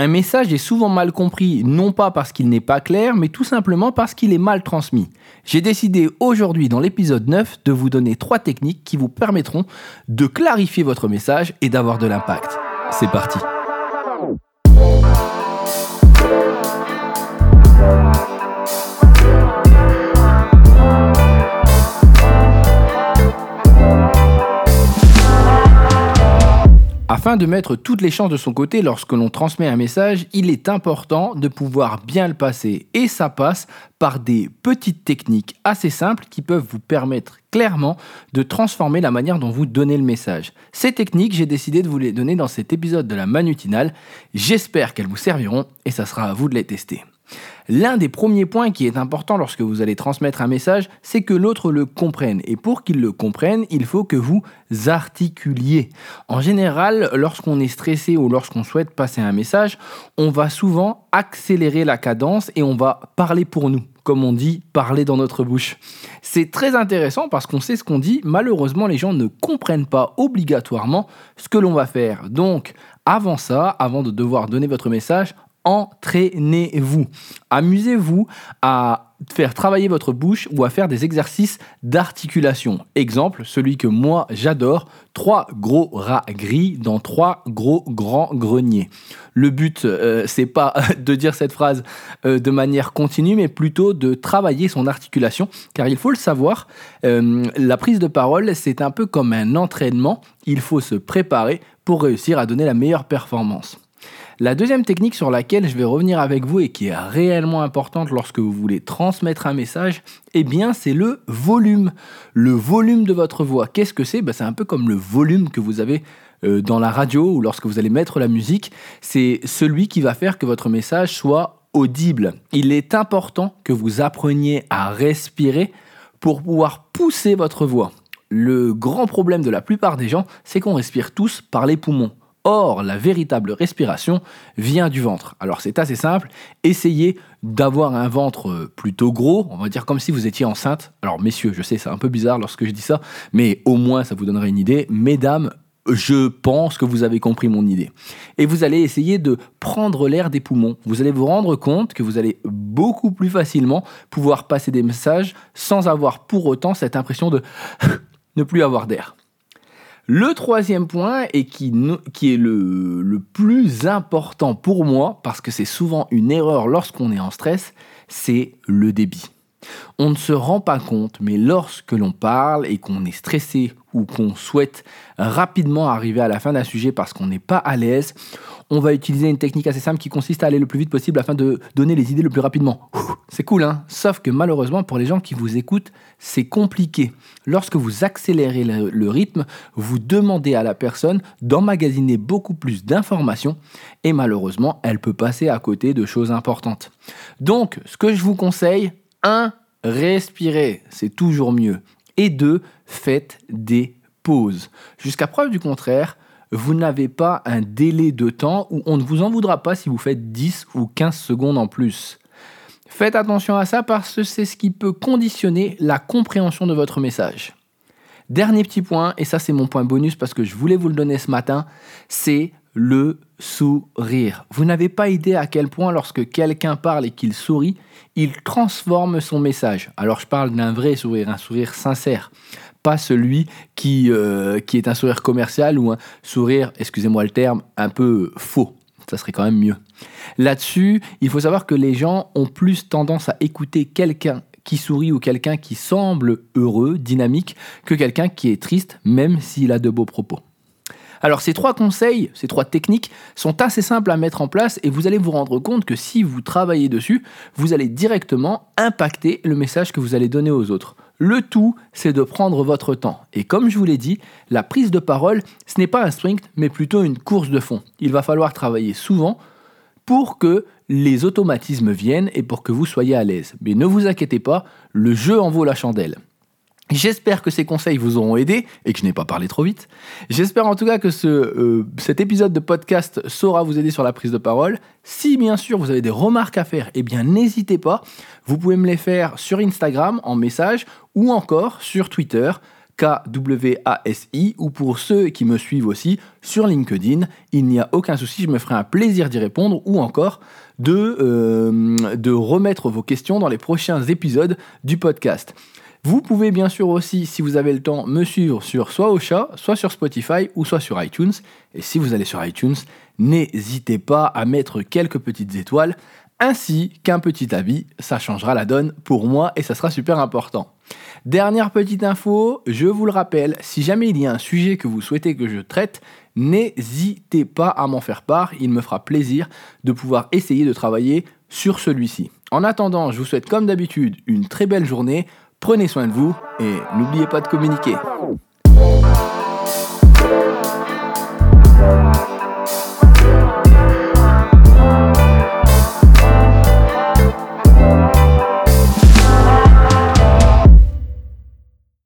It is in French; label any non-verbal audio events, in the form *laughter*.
Un message est souvent mal compris, non pas parce qu'il n'est pas clair, mais tout simplement parce qu'il est mal transmis. J'ai décidé aujourd'hui dans l'épisode 9 de vous donner trois techniques qui vous permettront de clarifier votre message et d'avoir de l'impact. C'est parti. De mettre toutes les chances de son côté lorsque l'on transmet un message, il est important de pouvoir bien le passer. Et ça passe par des petites techniques assez simples qui peuvent vous permettre clairement de transformer la manière dont vous donnez le message. Ces techniques, j'ai décidé de vous les donner dans cet épisode de la Manutinale. J'espère qu'elles vous serviront et ça sera à vous de les tester. L'un des premiers points qui est important lorsque vous allez transmettre un message, c'est que l'autre le comprenne. Et pour qu'il le comprenne, il faut que vous articuliez. En général, lorsqu'on est stressé ou lorsqu'on souhaite passer un message, on va souvent accélérer la cadence et on va parler pour nous comme on dit, parler dans notre bouche. C'est très intéressant parce qu'on sait ce qu'on dit. Malheureusement, les gens ne comprennent pas obligatoirement ce que l'on va faire. Donc, avant ça, avant de devoir donner votre message, entraînez-vous. Amusez-vous à faire travailler votre bouche ou à faire des exercices d'articulation. Exemple, celui que moi j'adore, trois gros rats gris dans trois gros grands greniers. Le but, euh, c'est pas de dire cette phrase euh, de manière continue, mais plutôt de travailler son articulation, car il faut le savoir, euh, la prise de parole, c'est un peu comme un entraînement, il faut se préparer pour réussir à donner la meilleure performance. La deuxième technique sur laquelle je vais revenir avec vous et qui est réellement importante lorsque vous voulez transmettre un message, eh c'est le volume. Le volume de votre voix. Qu'est-ce que c'est? Ben, C'est un peu comme le volume que vous avez euh, dans la radio ou lorsque vous allez mettre la musique. C'est celui qui va faire que votre message soit audible. Il est important que vous appreniez à respirer pour pouvoir pousser votre voix. Le grand problème de la plupart des gens, c'est qu'on respire tous par les poumons. Or, la véritable respiration vient du ventre. Alors c'est assez simple, essayez d'avoir un ventre euh, plutôt gros, on va dire comme si vous étiez enceinte. Alors messieurs, je sais, c'est un peu bizarre lorsque je dis ça, mais au moins ça vous donnerait une idée. Mesdames, je pense que vous avez compris mon idée. Et vous allez essayer de prendre l'air des poumons. Vous allez vous rendre compte que vous allez beaucoup plus facilement pouvoir passer des messages sans avoir pour autant cette impression de *laughs* ne plus avoir d'air. Le troisième point, et qui, est le, plus important pour moi, parce que c'est souvent une erreur lorsqu'on est en stress, c'est le débit. On ne se rend pas compte, mais lorsque l'on parle et qu'on est stressé ou qu'on souhaite rapidement arriver à la fin d'un sujet parce qu'on n'est pas à l'aise, on va utiliser une technique assez simple qui consiste à aller le plus vite possible afin de donner les idées le plus rapidement. C'est cool, hein Sauf que malheureusement, pour les gens qui vous écoutent, c'est compliqué. Lorsque vous accélérez le, rythme, vous demandez à la personne d'emmagasiner beaucoup plus d'informations et malheureusement, elle peut passer à côté de choses importantes. Donc, ce que je vous conseille, 1. Respirez, c'est toujours mieux. Et 2. Faites des pauses. Jusqu'à preuve du contraire, vous n'avez pas un délai de temps où on ne vous en voudra pas si vous faites 10 ou 15 secondes en plus. Faites attention à ça parce que c'est ce qui peut conditionner la compréhension de votre message. Dernier petit point, et ça c'est mon point bonus parce que je voulais vous le donner ce matin, c'est le sourire. Vous n'avez pas idée à quel point lorsque quelqu'un parle et qu'il sourit, il transforme son message. Alors je parle d'un vrai sourire, un sourire sincère pas celui qui, euh, qui est un sourire commercial ou un sourire, excusez-moi le terme, un peu faux. Ça serait quand même mieux. Là-dessus, il faut savoir que les gens ont plus tendance à écouter quelqu'un qui sourit ou quelqu'un qui semble heureux, dynamique, que quelqu'un qui est triste, même s'il a de beaux propos. Alors ces trois conseils, ces trois techniques sont assez simples à mettre en place et vous allez vous rendre compte que si vous travaillez dessus, vous allez directement impacter le message que vous allez donner aux autres. Le tout, c'est de prendre votre temps. Et comme je vous l'ai dit, la prise de parole, ce n'est pas un sprint, mais plutôt une course de fond. Il va falloir travailler souvent pour que les automatismes viennent et pour que vous soyez à l'aise. Mais ne vous inquiétez pas, le jeu en vaut la chandelle. J'espère que ces conseils vous auront aidé et que je n'ai pas parlé trop vite. J'espère en tout cas que euh, cet épisode de podcast saura vous aider sur la prise de parole. Si bien sûr vous avez des remarques à faire, eh bien n'hésitez pas. Vous pouvez me les faire sur Instagram en message ou encore sur Twitter K-W-A-S-I, ou pour ceux qui me suivent aussi sur LinkedIn, il n'y a aucun souci, je me ferai un plaisir d'y répondre, ou encore de, euh, de remettre vos questions dans les prochains épisodes du podcast. Vous pouvez bien sûr aussi, si vous avez le temps, me suivre sur soit Ocha, soit sur Spotify ou soit sur iTunes. Et si vous allez sur iTunes, n'hésitez pas à mettre quelques petites étoiles ainsi qu'un petit avis. Ça changera la donne pour moi et ça sera super important. Dernière petite info, je vous le rappelle, si jamais il y a un sujet que vous souhaitez que je traite, n'hésitez pas à m'en faire part. Il me fera plaisir de pouvoir essayer de travailler sur celui-ci. En attendant, je vous souhaite comme d'habitude une très belle journée. Prenez soin de vous et n'oubliez pas de communiquer.